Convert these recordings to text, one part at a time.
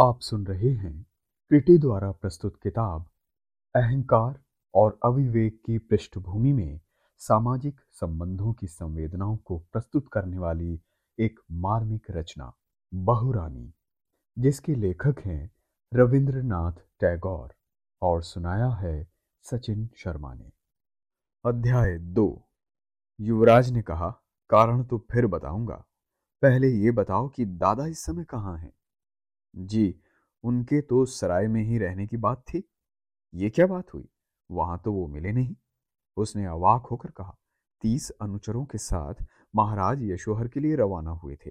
आप सुन रहे हैं क्रिटी द्वारा प्रस्तुत किताब, अहंकार और अविवेक की पृष्ठभूमि में सामाजिक संबंधों की संवेदनाओं को प्रस्तुत करने वाली एक मार्मिक रचना, बहुरानी, जिसके लेखक हैं रविंद्रनाथ टैगोर और सुनाया है सचिन शर्मा ने। अध्याय दो। युवराज ने कहा, कारण तो फिर बताऊँगा। पहले ये बताओ कि दादा इस समय कहाँ हैं? जी, उनके तो सराय में ही रहने की बात थी। ये क्या बात हुई? वहाँ तो वो मिले नहीं। उसने अवाक होकर कहा, तीस अनुचरों के साथ महाराज यशोहर के लिए रवाना हुए थे।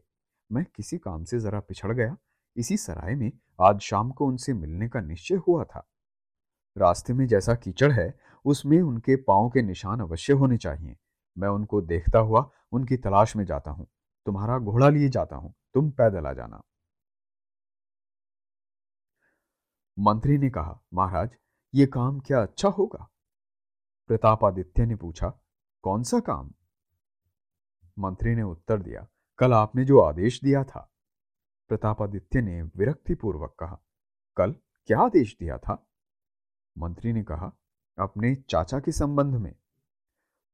मैं किसी काम से जरा पिछड़ गया। इसी सराय में आज शाम को उनसे मिलने का निश्चय हुआ था। रास्ते में जैसा कीचड़ है, उसमें उनके पाँव के निशान अवश्य होने चाहिए। मैं उनको देखता हुआ उनकी तलाश में जाता हूँ। तुम्हारा घोड़ा लिए जाता हूँ। तुम पैदल आ जाना। मंत्री ने कहा, महाराज, ये काम क्या अच्छा होगा? प्रतापादित्य ने पूछा, कौन सा काम? मंत्री ने उत्तर दिया, कल आपने जो आदेश दिया था। प्रतापादित्य ने विरक्तिपूर्वक कहा, कल क्या आदेश दिया था? मंत्री ने कहा, अपने चाचा के संबंध में।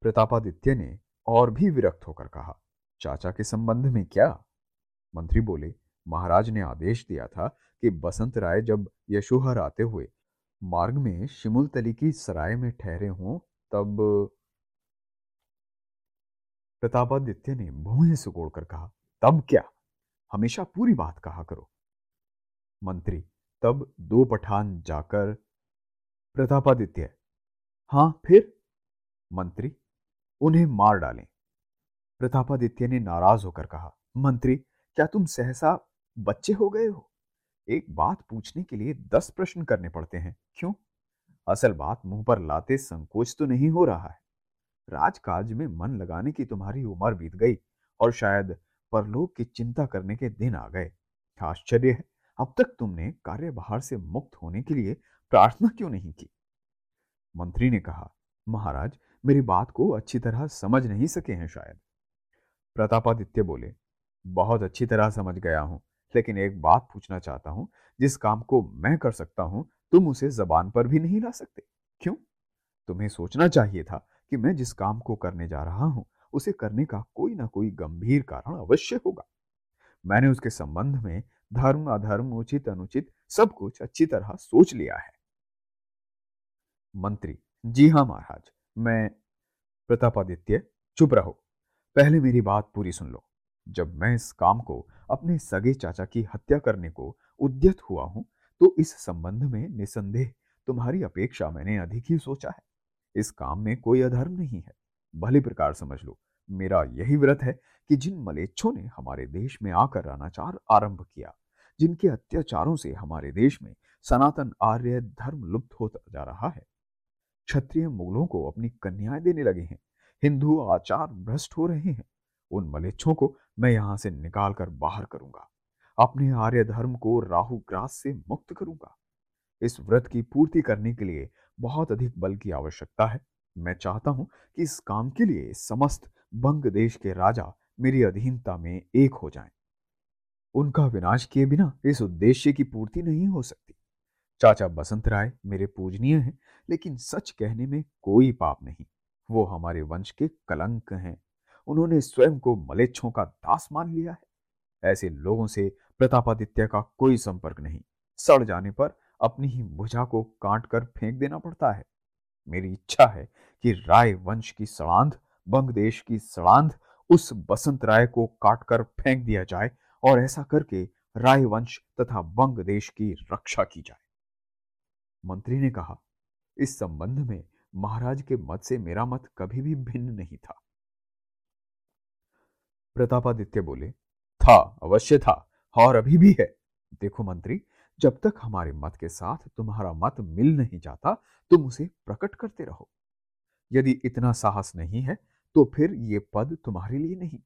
प्रतापादित्य ने और भी विरक्त होकर कहा, चाचा के संबंध में क्या? मंत्री बोले, महाराज ने आदेश दिया था कि बसंत राय जब यशोहर आते हुए मार्ग में शिमुलतली की सराय में ठहरे हों, तब प्रतापादित्य ने भूहे सुकोड़कर कहा, तब क्या? हमेशा पूरी बात कहा करो। मंत्री, तब दो पठान जाकर प्रतापादित्य, हाँ, फिर? मंत्री, उन्हें मार डालें। प्रतापादित्य ने नाराज़ होकर कहा, मंत्री, क्या तुम सहसा बच्चे हो गए हो? एक बात पूछने के लिए दस प्रश्न करने पड़ते हैं। क्यों? असल बात मुँह पर लाते संकोच तो नहीं हो रहा है। राजकाज में मन लगाने की तुम्हारी उम्र बीत गई और शायद परलोक की चिंता करने के दिन आ गए। आश्चर्य है, अब तक तुमने कार्यभार से मुक्त होने के लिए प्रार्थना क्यों नहीं की? मंत्री ने कहा, महाराज, मेरी बात को अच्छी तरह समझ नहीं सके हैं शायद। प्रतापादित्य बोले, बहुत अच्छी तरह समझ गया हूँ। लेकिन एक बात पूछना चाहता हूँ, जिस काम को मैं कर सकता हूँ, तुम उसे जबान पर भी नहीं ला सकते। क्यों? तुम्हें सोचना चाहिए था कि मैं जिस काम को करने जा रहा हूँ, उसे करने का कोई ना कोई गंभीर कारण अवश्य होगा। मैंने उसके संबंध में धर्म, अधर्म, उचित, अनुचित सब कुछ अच्छी तरह सोच लिया है। मंत्री, जी हाँ महाराज, मैं प्रतापादित्य, चुप रहो। पहले मेरी बात पूरी सुन लो। जब मैं इस काम को अपने सगे चाचा की हत्या करने को उद्यत हुआ हूँ तो इस संबंध में निसंदेह तुम्हारी अपेक्षा मैंने अधिक ही सोचा है। इस काम में कोई अधर्म नहीं है। भली प्रकार समझ लो, मेरा यही व्रत है कि जिन मलेच्छों ने हमारे देश में आकर अनाचार आरंभ किया, जिनके अत्याचारों से हमारे देश में सनातन आर्य धर्म लुप्त होता जा रहा है, क्षत्रिय मुगलों को अपनी कन्याएँ देने लगे हैं, हिंदू आचार भ्रष्ट हो रहे हैं। उन मलेच्छों को मैं यहाँ से निकाल कर बाहर करूँगा। अपने आर्य धर्म को राहु ग्रास से मुक्त करूँगा। इस व्रत की पूर्ति करने के लिए बहुत अधिक बल की आवश्यकता है। मैं चाहता हूँ कि इस काम के लिए समस्त बंग देश के राजा मेरी अधीनता में एक हो जाएँ। उनका विनाश किए बिना इस उद्देश्य की पूर्ति नहीं हो सकती। चाचा बसंत राय मेरे पूजनीय हैं, लेकिन सच कहने में कोई पाप नहीं। वो हमारे वंश के कलंक हैं। उन्होंने स्वयं को मलेच्छों का दास मान लिया है। ऐसे लोगों से प्रतापादित्य का कोई संपर्क नहीं। सड़ जाने पर अपनी ही भुजा को काट कर फेंक देना पड़ता है। मेरी इच्छा है कि राय वंश की सड़ांध, बंग देश की सड़ांध, उस बसंत राय को काट कर फेंक दिया जाए और ऐसा करके राय वंश तथा बंग देश की रक्षा की जाए। मंत्री ने कहा, इस संबंध में महाराज के मत से मेरा मत कभी भी भिन्न नहीं था। प्रतापादित्य बोले, था, अवश्य था, और अभी भी है। देखो मंत्री, जब तक हमारे मत के साथ तुम्हारा मत मिल नहीं जाता, तुम उसे प्रकट करते रहो। यदि इतना साहस नहीं है तो फिर ये पद तुम्हारे लिए नहीं।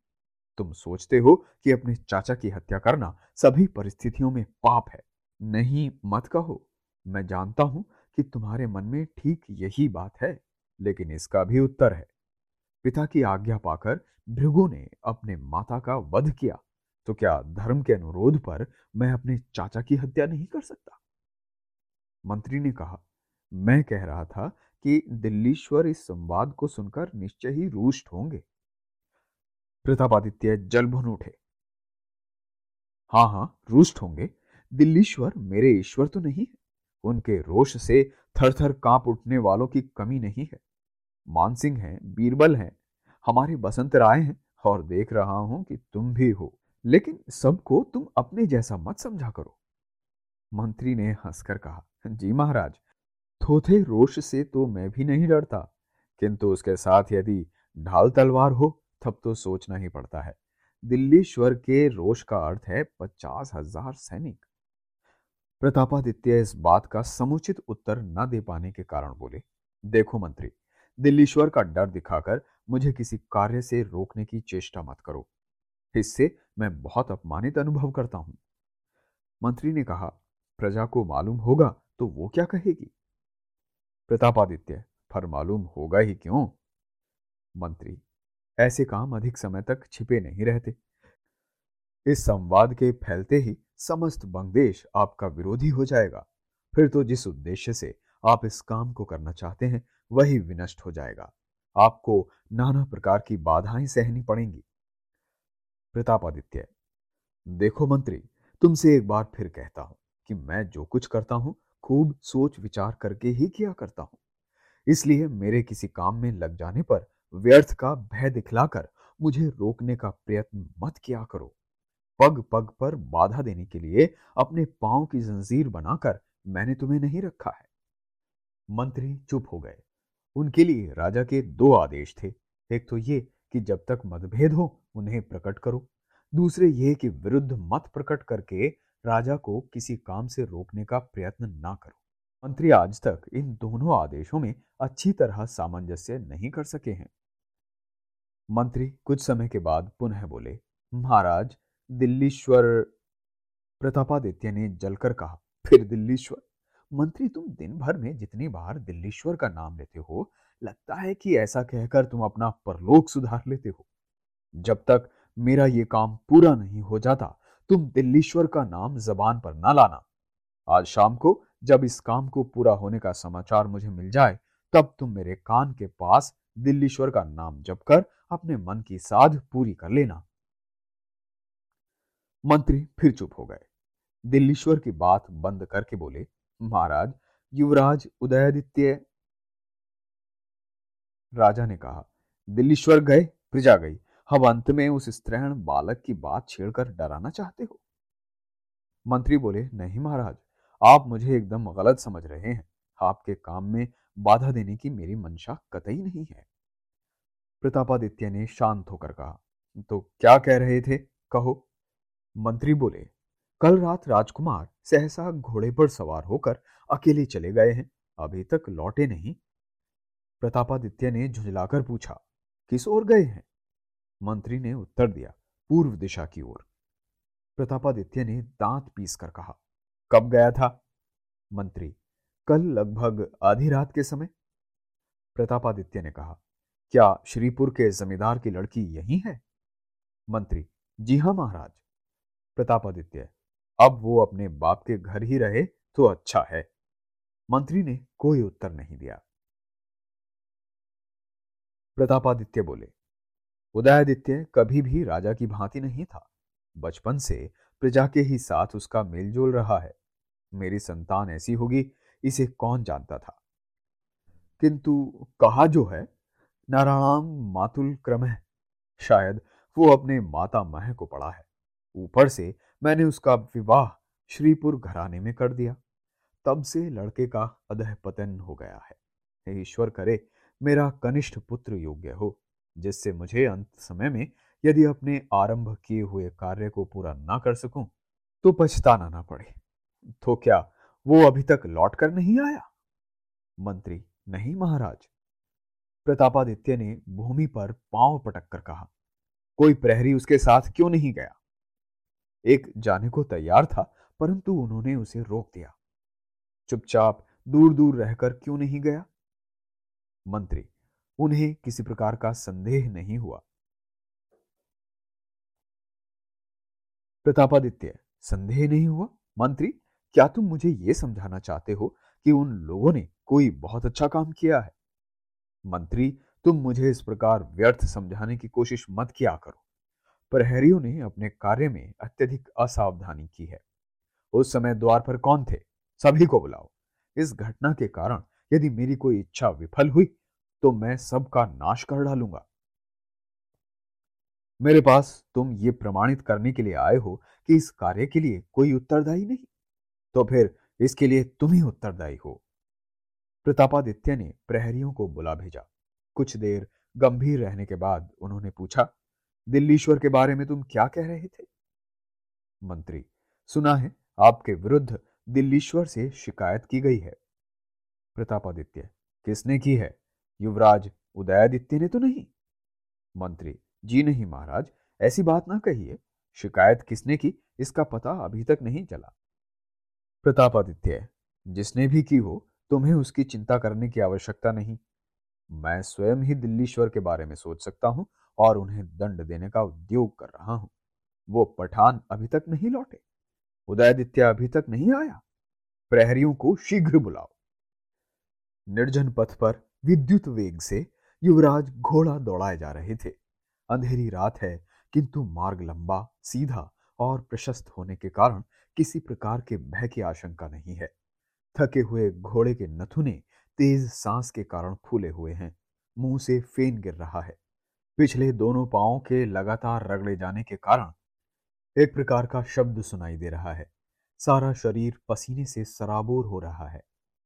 तुम सोचते हो कि अपने चाचा की हत्या करना सभी परिस्थितियों में पाप है। नहीं, मत कहो। मैं जानता हूँ कि तुम्हारे मन में ठीक यही बात है, लेकिन इसका भी उत्तर है। पिता की आज्ञा पाकर भृगु ने अपने माता का वध किया। तो क्या धर्म के अनुरोध पर मैं अपने चाचा की हत्या नहीं कर सकता? मंत्री ने कहा, मैं कह रहा था कि दिल्लीश्वर इस संवाद को सुनकर निश्चय ही रुष्ट होंगे प्रतापादित्य जल भुन उठे। हाँ हाँ रुष्ट होंगे। दिल्लीश्वर मेरे ईश्वर तो नहीं है। उनके रोष से थर थर काँप उठने वालों की कमी नहीं है। मानसिंह हैं, बीरबल हैं, हमारे बसंत राय हैं और देख रहा हूँ कि तुम भी हो। लेकिन सबको तुम अपने जैसा मत समझा करो। मंत्री ने हंसकर कहा, जी महाराज, थोथे रोष से तो मैं भी नहीं डरता। किंतु उसके साथ यदि ढाल तलवार हो, तब तो सोचना ही पड़ता है। दिल्ली स्वर के रोष का अर्थ है पचास हज़ार सैनिक। प्रतापादित्य इस बात का समुचित उत्तर न दे पाने के कारण बोले, देखो मंत्री दिल्लीश्वर का डर दिखाकर मुझे किसी कार्य से रोकने की चेष्टा मत करो। इससे मैं बहुत अपमानित अनुभव करता हूँ। मंत्री ने कहा, प्रजा को मालूम होगा तो वो क्या कहेगी? प्रतापादित्य, पर मालूम होगा ही क्यों? मंत्री, ऐसे काम अधिक समय तक छिपे नहीं रहते। इस संवाद के फैलते ही समस्त बंगदेश आपका विरोधी हो जाएगा। फिर तो जिस उद्देश्य से आप इस काम को करना चाहते हैं वही विनष्ट हो जाएगा। आपको नाना प्रकार की बाधाएँ सहनी पड़ेंगी। प्रतापादित्य देखो मंत्री, तुमसे एक बार फिर कहता हूँ कि मैं जो कुछ करता हूँ, खूब सोच विचार करके ही किया करता हूँ। इसलिए मेरे किसी काम में लग जाने पर व्यर्थ का भय दिखलाकर मुझे रोकने का प्रयत्न मत किया करो। पग पग पर बाधा देने के लिए अपने पाँव की जंजीर बनाकर मैंने तुम्हें नहीं रखा है। मंत्री चुप हो गए। उनके लिए राजा के दो आदेश थे। एक तो ये कि जब तक मतभेद हो, उन्हें प्रकट करो। दूसरे ये कि विरुद्ध मत प्रकट करके राजा को किसी काम से रोकने का प्रयत्न ना करो। मंत्री आज तक इन दोनों आदेशों में अच्छी तरह सामंजस्य नहीं कर सके हैं। मंत्री कुछ समय के बाद पुनः बोले, महाराज, दिल्लीश्वर प्रतापादित्य ने जलकर कहा, फिर दिल्लीश्वर मंत्री तुम दिन भर में जितनी बार दिल्लीश्वर का नाम लेते हो, लगता है कि ऐसा कहकर तुम अपना परलोक सुधार लेते हो। जब तक मेरा ये काम पूरा नहीं हो जाता, तुम दिल्लीश्वर का नाम जबान पर ना लाना। आज शाम को जब इस काम को पूरा होने का समाचार मुझे मिल जाए, तब तुम मेरे कान के पास दिल्लीश्वर का नाम जप कर अपने मन की साध पूरी कर लेना। मंत्री फिर चुप हो गए। दिल्लीश्वर की बात बंद करके बोले महाराज, युवराज उदयादित्य राजा ने कहा दिल्लीश्वर गए, प्रजा गई। अब अंत में उस स्त्रैण बालक की बात छेड़कर डराना चाहते हो? मंत्री बोले, नहीं महाराज, आप मुझे एकदम गलत समझ रहे हैं। आपके काम में बाधा देने की मेरी मंशा कतई नहीं है। प्रतापादित्य ने शांत होकर कहा तो क्या कह रहे थे? कहो। मंत्री बोले कल रात राजकुमार सहसा घोड़े पर सवार होकर अकेले चले गए हैं। अभी तक लौटे नहीं। प्रतापादित्य ने झुंझलाकर पूछा, किस ओर गए हैं? मंत्री ने उत्तर दिया, पूर्व दिशा की ओर। प्रतापादित्य ने दांत पीस कर कहा, कब गया था? मंत्री, कल लगभग आधी रात के समय। प्रतापादित्य ने कहा, क्या श्रीपुर के जमींदार की लड़की यही है? मंत्री, जी हाँ महाराज। प्रतापादित्य अब वो अपने बाप के घर ही रहे तो अच्छा है। मंत्री ने कोई उत्तर नहीं दिया। प्रतापादित्य बोले, उदयादित्य कभी भी राजा की भांति नहीं था। बचपन से प्रजा के ही साथ उसका मेलजोल रहा है। मेरी संतान ऐसी होगी, इसे कौन जानता था? किंतु कहा जो है नारायणाम मातुल क्रम है। शायद वो अपने माता मह को पढ़ा है। ऊपर से मैंने उसका विवाह श्रीपुर घराने में कर दिया। तब से लड़के का अधह पतन हो गया है ईश्वर करे, मेरा कनिष्ठ पुत्र योग्य हो, जिससे मुझे अंत समय में यदि अपने आरंभ किए हुए कार्य को पूरा ना कर सकूँ तो पछताना ना पड़े। तो क्या वो अभी तक लौट कर नहीं आया? मंत्री, नहीं महाराज। प्रतापादित्य ने भूमि पर पाँव पटक कर कहा, कोई प्रहरी उसके साथ क्यों नहीं गया? एक जाने को तैयार था, परंतु उन्होंने उसे रोक दिया। चुपचाप दूर दूर रहकर क्यों नहीं गया? मंत्री, उन्हें किसी प्रकार का संदेह नहीं हुआ। प्रतापादित्य, संदेह नहीं हुआ? मंत्री, क्या तुम मुझे यह समझाना चाहते हो कि उन लोगों ने कोई बहुत अच्छा काम किया है? मंत्री, तुम मुझे इस प्रकार व्यर्थ समझाने की कोशिश मत किया करो। प्रहरियों ने अपने कार्य में अत्यधिक असावधानी की है। उस समय द्वार पर कौन थे? सभी को बुलाओ। इस घटना के कारण यदि मेरी कोई इच्छा विफल हुई तो मैं सबका नाश कर डालूँगा। मेरे पास तुम ये प्रमाणित करने के लिए आए हो कि इस कार्य के लिए कोई उत्तरदायी नहीं तो फिर इसके लिए तुम ही उत्तरदायी हो। प्रतापादित्य ने प्रहरियों को बुला भेजा। कुछ देर गंभीर रहने के बाद उन्होंने पूछा दिल्लीश्वर के बारे में तुम क्या कह रहे थे? मंत्री, सुना है आपके विरुद्ध दिल्लीश्वर से शिकायत की गई है। प्रतापादित्य, किसने की है? युवराज उदयादित्य ने तो नहीं। मंत्री, जी नहीं महाराज, ऐसी बात ना कहिए। शिकायत किसने की, इसका पता अभी तक नहीं चला। प्रतापादित्य, जिसने भी की हो, तुम्हें उसकी चिंता करने की आवश्यकता नहीं। मैं स्वयं ही दिल्लीश्वर के बारे में सोच सकता हूँ और उन्हें दंड देने का उद्योग कर रहा हूँ। वो पठान अभी तक नहीं लौटे। उदयदित्य अभी तक नहीं आया। प्रहरियों को शीघ्र बुलाओ। निर्जन पथ पर विद्युत वेग से युवराज घोड़ा दौड़ाए जा रहे थे। अंधेरी रात है, किंतु मार्ग लंबा, सीधा और प्रशस्त होने के कारण किसी प्रकार के भय की आशंका नहीं है। थके हुए घोड़े के नथुने तेज सांस के कारण फूले हुए हैं। मुँह से फेन गिर रहा है। पिछले दोनों पांवों के लगातार रगड़े जाने के कारण एक प्रकार का शब्द सुनाई दे रहा है। सारा शरीर पसीने से सराबोर हो रहा है।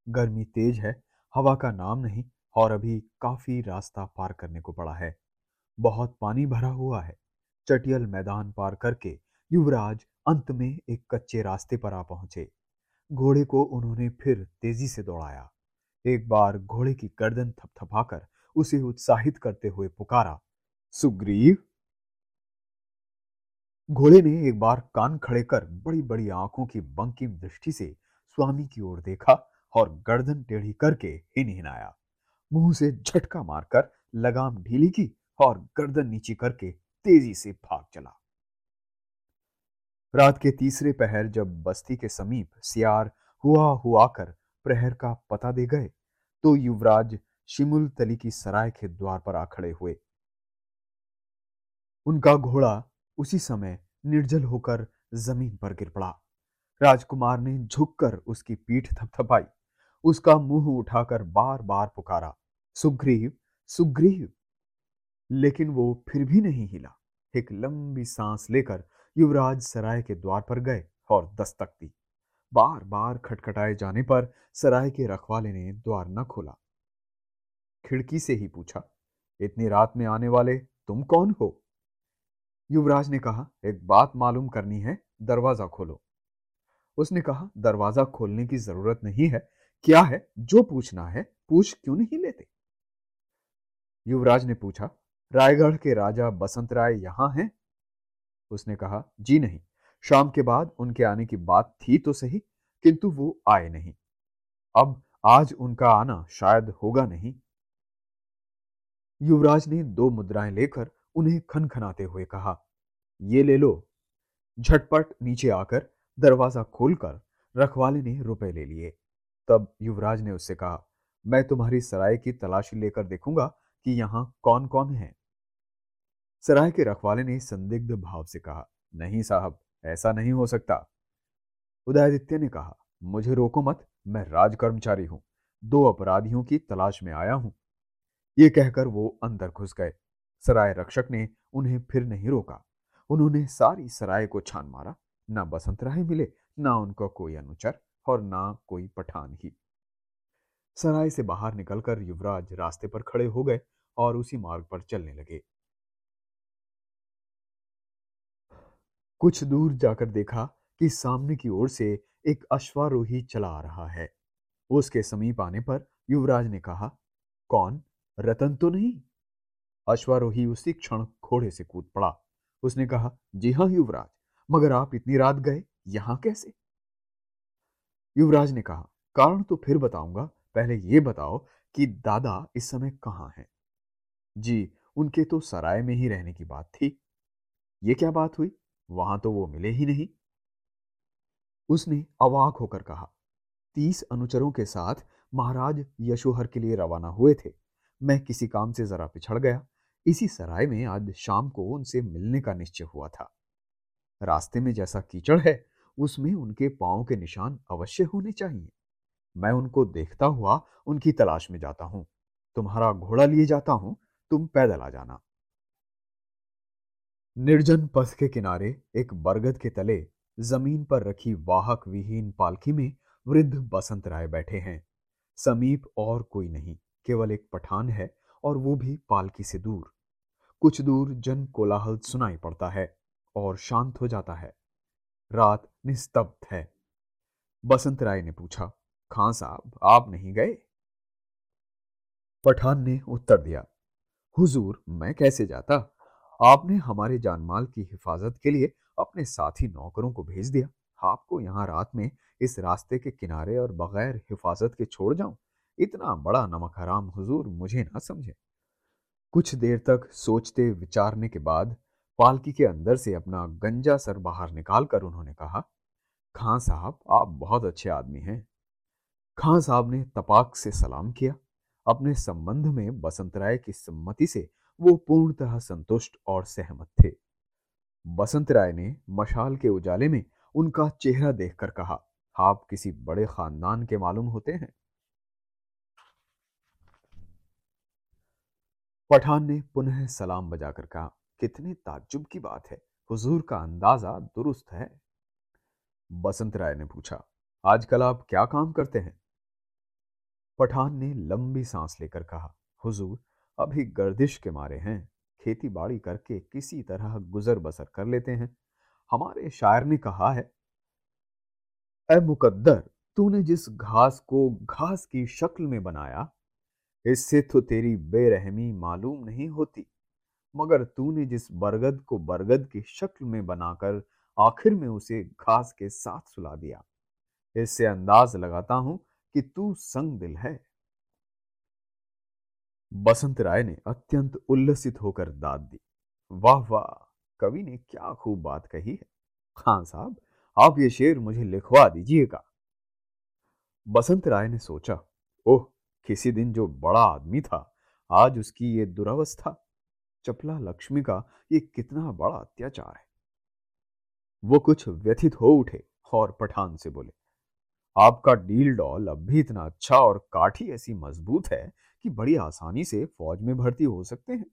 गर्मी तेज है, हवा का नाम नहीं, और अभी काफ़ी रास्ता पार करने को पड़ा है। बहुत पानी भरा हुआ है। चटियल मैदान पार करके युवराज अंत में एक कच्चे रास्ते पर आ पहुँचे। घोड़े को उन्होंने फिर तेज़ी से दौड़ाया। एक बार घोड़े की गर्दन थपथपाकर उसे उत्साहित करते हुए पुकारा। सुग्रीव? घोड़े ने एक बार कान खड़े कर बड़ी बड़ी आँखों की बंकिम दृष्टि से स्वामी की ओर देखा और गर्दन टेढ़ी करके हिन हिनाया। मुँह से झटका मारकर लगाम ढीली की और गर्दन नीचे करके तेज़ी से भाग चला। रात के तीसरे पहर जब बस्ती के समीप सियार हुआ हुआ कर प्रहर का पता दे गए तो युवराज शिमुल तली की सराय के द्वार पर आ खड़े हुए। उनका घोड़ा उसी समय निर्जल होकर ज़मीन पर गिर पड़ा। राजकुमार ने झुककर उसकी पीठ थपथपाई। उसका मुँह उठाकर बार बार पुकारा, सुग्रीव सुग्रीव! लेकिन वो फिर भी नहीं हिला। एक लंबी सांस लेकर युवराज सराय के द्वार पर गए और दस्तक दी। बार बार खटखटाए जाने पर सराय के रखवाले ने द्वार न खोला। खिड़की से ही पूछा, इतनी रात में आने वाले तुम कौन हो? युवराज ने कहा, एक बात मालूम करनी है, दरवाज़ा खोलो। उसने कहा, दरवाज़ा खोलने की ज़रूरत नहीं है। क्या है? जो पूछना है, पूछ क्यों नहीं लेते? युवराज ने पूछा, रायगढ़ के राजा बसंत राय यहाँ हैं? उसने कहा, जी नहीं। शाम के बाद उनके आने की बात थी तो सही, किंतु वो आए नहीं। अब आज उनका आना शायद होगा नहीं। युवराज ने दो मुद्राएँ लेकर उन्हें खनखनाते हुए कहा, ये ले लो। झटपट नीचे आकर दरवाज़ा खोलकर रखवाले ने रुपए ले लिए। तब युवराज ने उससे कहा, मैं तुम्हारी सराय की तलाशी लेकर देखूँगा कि यहाँ कौन कौन है। सराय के रखवाले ने संदिग्ध भाव से कहा, नहीं साहब, ऐसा नहीं हो सकता। उदयादित्य ने कहा, मुझे रोको मत, मैं राज कर्मचारी हूँ, दो अपराधियों की तलाश में आया हूँ। ये कहकर वो अंदर घुस गए। सराय रक्षक ने उन्हें फिर नहीं रोका। उन्होंने सारी सराय को छान मारा। ना बसंत राय मिले, ना उनका कोई अनुचर और ना कोई पठान ही। सराय से बाहर निकलकर युवराज रास्ते पर खड़े हो गए और उसी मार्ग पर चलने लगे। कुछ दूर जाकर देखा कि सामने की ओर से एक अश्वारोही चला आ रहा है। उसके समीप आने पर युवराज ने कहा, कौन? रतन तो नहीं? अश्वारोही उसी क्षण घोड़े से कूद पड़ा। उसने कहा, जी हाँ युवराज, मगर आप इतनी रात गए, यहाँ कैसे? युवराज ने कहा, कारण तो फिर बताऊँगा, पहले ये बताओ कि दादा इस समय कहाँ हैं? जी, उनके तो सराय में ही रहने की बात थी। ये क्या बात हुई? वहाँ तो वो मिले ही नहीं। उसने अवाक होकर कहा, तीस अनुचरों के साथ महाराज यशोहर के लिए रवाना हुए थे। मैं किसी काम से जरा पिछड़ गया इसी सराय में आज शाम को उनसे मिलने का निश्चय हुआ था। रास्ते में जैसा कीचड़ है, उसमें उनके पाँव के निशान अवश्य होने चाहिए। मैं उनको देखता हुआ उनकी तलाश में जाता हूँ। तुम्हारा घोड़ा लिए जाता हूँ, तुम पैदल आ जाना। निर्जन पथ के किनारे एक बरगद के तले ज़मीन पर रखी वाहक विहीन पालकी में वृद्ध बसंत राय बैठे हैं। समीप और कोई नहीं, केवल एक पठान है और वो भी पालकी से दूर। कुछ दूर जन कोलाहल सुनाई पड़ता है और शांत हो जाता है। रात निस्तब्ध है। बसंत राय ने पूछा, खां साहब, आप नहीं गए? पठान ने उत्तर दिया, हुजूर, मैं कैसे जाता? आपने हमारे जानमाल की हिफाजत के लिए अपने साथी नौकरों को भेज दिया। आपको यहाँ रात में इस रास्ते के किनारे और बगैर हिफाजत के छोड़ जाऊँ? इतना बड़ा नमक हराम हुजूर मुझे ना समझे। कुछ देर तक सोचते विचारने के बाद पालकी के अंदर से अपना गंजा सर बाहर निकालकर उन्होंने कहा, खां साहब, आप बहुत अच्छे आदमी हैं। खां साहब ने तपाक से सलाम किया। अपने संबंध में बसंत राय की सम्मति से वो पूर्णतः संतुष्ट और सहमत थे। बसंत राय ने मशाल के उजाले में उनका चेहरा देखकर कहा, आप किसी बड़े खानदान के मालूम होते हैं। पठान ने पुनः सलाम बजाकर कहा, कितने ताज्जुब की बात है। हुजूर का अंदाज़ा दुरुस्त है। बसंत राय ने पूछा, आजकल आप क्या काम करते हैं? पठान ने लंबी सांस लेकर कहा, हुजूर, अभी गर्दिश के मारे हैं। खेती बाड़ी करके किसी तरह गुजर बसर कर लेते हैं। हमारे शायर ने कहा है, ए मुकद्दर, तूने जिस घास को घास की शक्ल में बनाया इससे तो तेरी बेरहमी मालूम नहीं होती। मगर तूने जिस बरगद को बरगद की शक्ल में बनाकर आखिर में उसे घास के साथ सुला दिया, इससे अंदाज लगाता हूँ कि तू संग दिल है। बसंत राय ने अत्यंत उल्लसित होकर दाद दी। वाह वाह, कवि ने क्या खूब बात कही है। खान साहब, आप ये शेर मुझे लिखवा दीजिएगा। बसंत राय ने सोचा, ओह किसी दिन जो बड़ा आदमी था, आज उसकी ये दुरावस्था, चपला लक्ष्मी का ये कितना बड़ा अत्याचार है। वो कुछ व्यथित हो उठे और पठान से बोले, आपका डील डॉल अब भी इतना अच्छा और काठी ऐसी मज़बूत है कि बड़ी आसानी से फौज में भर्ती हो सकते हैं।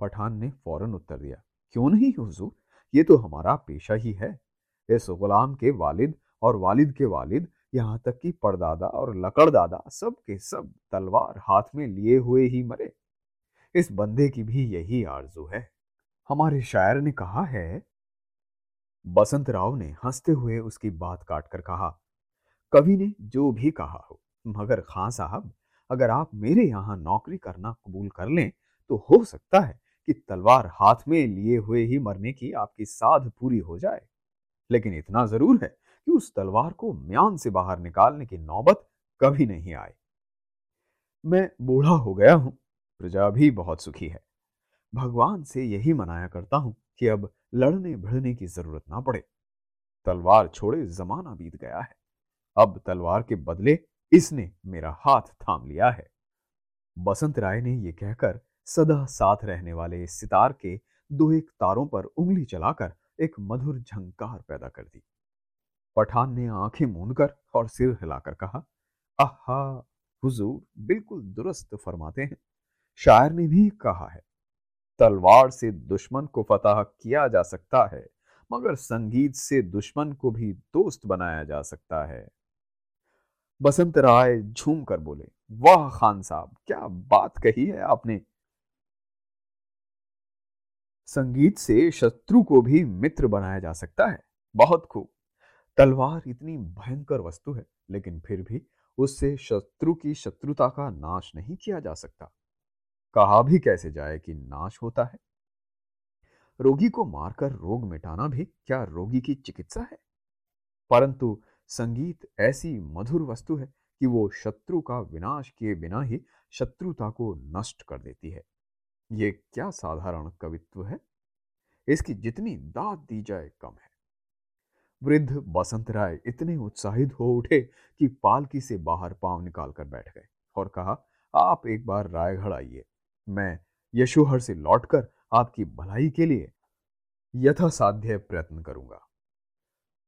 पठान ने फ़ौरन उत्तर दिया, क्यों नहीं हुजूर? ये तो हमारा पेशा ही है। इस गुलाम के वालिद और वालिद के वालिद यहाँ तक कि परदादा और लकड़दादा सब के सब तलवार हाथ में लिए हुए ही मरे। इस बंदे की भी यही आरज़ू है। हमारे शायर ने कहा है, बसंत राव ने हँसते हुए उसकी बात काटकर कहा, कवि ने जो भी कहा हो, मगर खां साहब, अगर आप मेरे यहाँ नौकरी करना कबूल कर लें तो हो सकता है कि तलवार हाथ में लिए हुए ही मरने की आपकी साध पूरी हो जाए। लेकिन इतना ज़रूर है कि उस तलवार को म्यान से बाहर निकालने की नौबत कभी नहीं आए मैं बूढ़ा हो गया हूँ, प्रजा भी बहुत सुखी है। भगवान से यही मनाया करता हूँ कि अब लड़ने भिड़ने की ज़रूरत ना पड़े। तलवार छोड़े जमाना बीत गया है। अब तलवार के बदले इसने मेरा हाथ थाम लिया है। बसंत राय ने यह कहकर सदा साथ रहने वाले सितार के दो एक तारों पर उंगली चलाकर एक मधुर झंकार पैदा कर दी। पठान ने आँखें मूंदकर और सिर हिलाकर कहा, आहा, हुजूर, बिल्कुल दुरुस्त फरमाते हैं। शायर ने भी कहा है, तलवार से दुश्मन को फतह किया जा सकता है, मगर संगीत से दुश्मन को भी दोस्त बनाया जा सकता है। बसंत राय झूम कर बोले, वाह खान साहब, क्या बात कही है आपने? संगीत से शत्रु को भी मित्र बनाया जा सकता है। बहुत खूब। तलवार इतनी भयंकर वस्तु है, लेकिन फिर भी उससे शत्रु की शत्रुता का नाश नहीं किया जा सकता। कहा भी कैसे जाए कि नाश होता है? रोगी को मारकर रोग मिटाना भी क्या रोगी की चिकित्सा है? परंतु संगीत ऐसी मधुर वस्तु है कि वो शत्रु का विनाश किए बिना ही शत्रुता को नष्ट कर देती है। ये क्या साधारण कवित्व है? इसकी जितनी दाद दी जाए कम है। वृद्ध बसंत राय इतने उत्साहित हो उठे कि पालकी से बाहर पाँव निकाल कर बैठ गए और कहा, आप एक बार रायगढ़ आइए। मैं यशोहर से लौटकर आपकी भलाई के लिए यथासाध्य प्रयत्न करूँगा।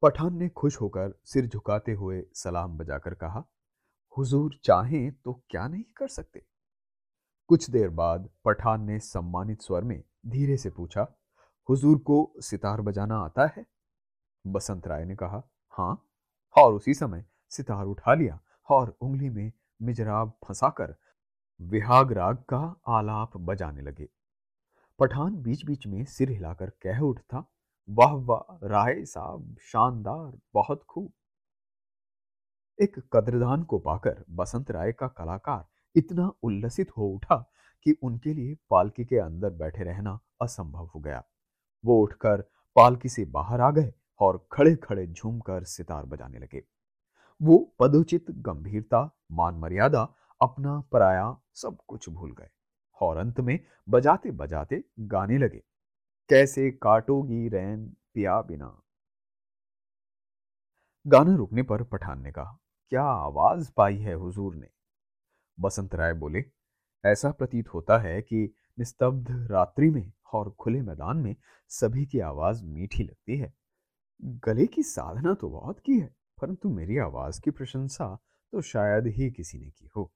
पठान ने खुश होकर सिर झुकाते हुए सलाम बजाकर कहा, हुजूर चाहें तो क्या नहीं कर सकते? कुछ देर बाद पठान ने सम्मानित स्वर में धीरे से पूछा, हुजूर को सितार बजाना आता है? बसंत राय ने कहा हाँ। और उसी समय सितार उठा लिया और उंगली में मिजराब फंसाकर विहाग राग का आलाप बजाने लगे। पठान बीच बीच में सिर हिलाकर कह उठता, वाह वाह, राय साहब, शानदार, बहुत खूब। एक कद्रदान को पाकर बसंत राय का कलाकार इतना उल्लसित हो उठा कि उनके लिए पालकी के अंदर बैठे रहना असंभव हो गया। वो उठकर पालकी से बाहर आ गए और खड़े खड़े झूमकर सितार बजाने लगे। वो पदोचित, गंभीरता, मान मर्यादा, अपना पराया सब कुछ भूल गए और अंत में बजाते बजाते गाने लगे। कैसे काटोगी रैन पिया बिना। गाना रुकने पर पठान ने कहा, क्या आवाज़ पाई है हुजूर ने? बसंत राय बोले, ऐसा प्रतीत होता है कि निस्तब्ध रात्रि में और खुले मैदान में सभी की आवाज़ मीठी लगती है। गले की साधना तो बहुत की है, परंतु मेरी आवाज़ की प्रशंसा तो शायद ही किसी ने की हो।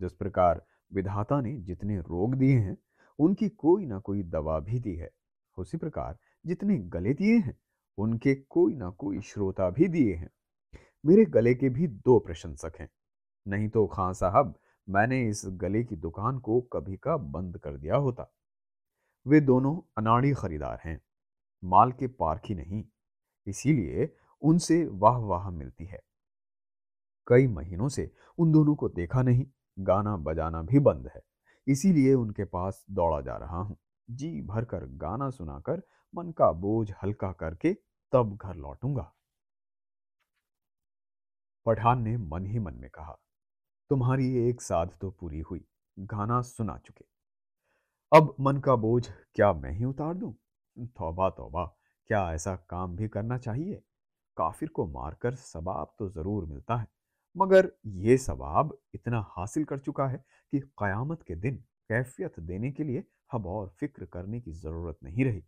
जिस प्रकार विधाता ने जितने रोग दिए हैं, उनकी कोई ना कोई दवा भी दी है। उसी प्रकार जितने गले दिए हैं, उनके कोई ना कोई श्रोता भी दिए हैं। मेरे गले के भी दो प्रशंसक हैं। नहीं तो खां साहब, मैंने इस गले की दुकान को कभी का बंद कर दिया होता। वे दोनों अनाड़ी खरीदार हैं। माल के पारखी नहीं इसीलिए उनसे वाह वाह मिलती है। कई महीनों से उन दोनों को देखा नहीं, गाना बजाना भी बंद है, इसीलिए उनके पास दौड़ा जा रहा हूँ। जी भरकर गाना सुनाकर मन का बोझ हल्का करके तब घर लौटूँगा। पठान ने मन ही मन में कहा, तुम्हारी एक साध तो पूरी हुई, गाना सुना चुके। अब मन का बोझ क्या मैं ही उतार दूँ? तौबा तौबा क्या ऐसा काम भी करना चाहिए? काफिर को मारकर सबाब तो ज़रूर मिलता है, मगर ये सवाब इतना हासिल कर चुका है कि क़यामत के दिन कैफियत देने के लिए अब और फ़िक्र करने की ज़रूरत नहीं रही।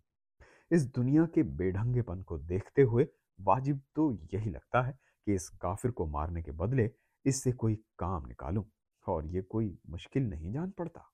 इस दुनिया के बेढंगेपन को देखते हुए वाजिब तो यही लगता है कि इस काफिर को मारने के बदले इससे कोई काम निकालूं और ये कोई मुश्किल नहीं जान पड़ता।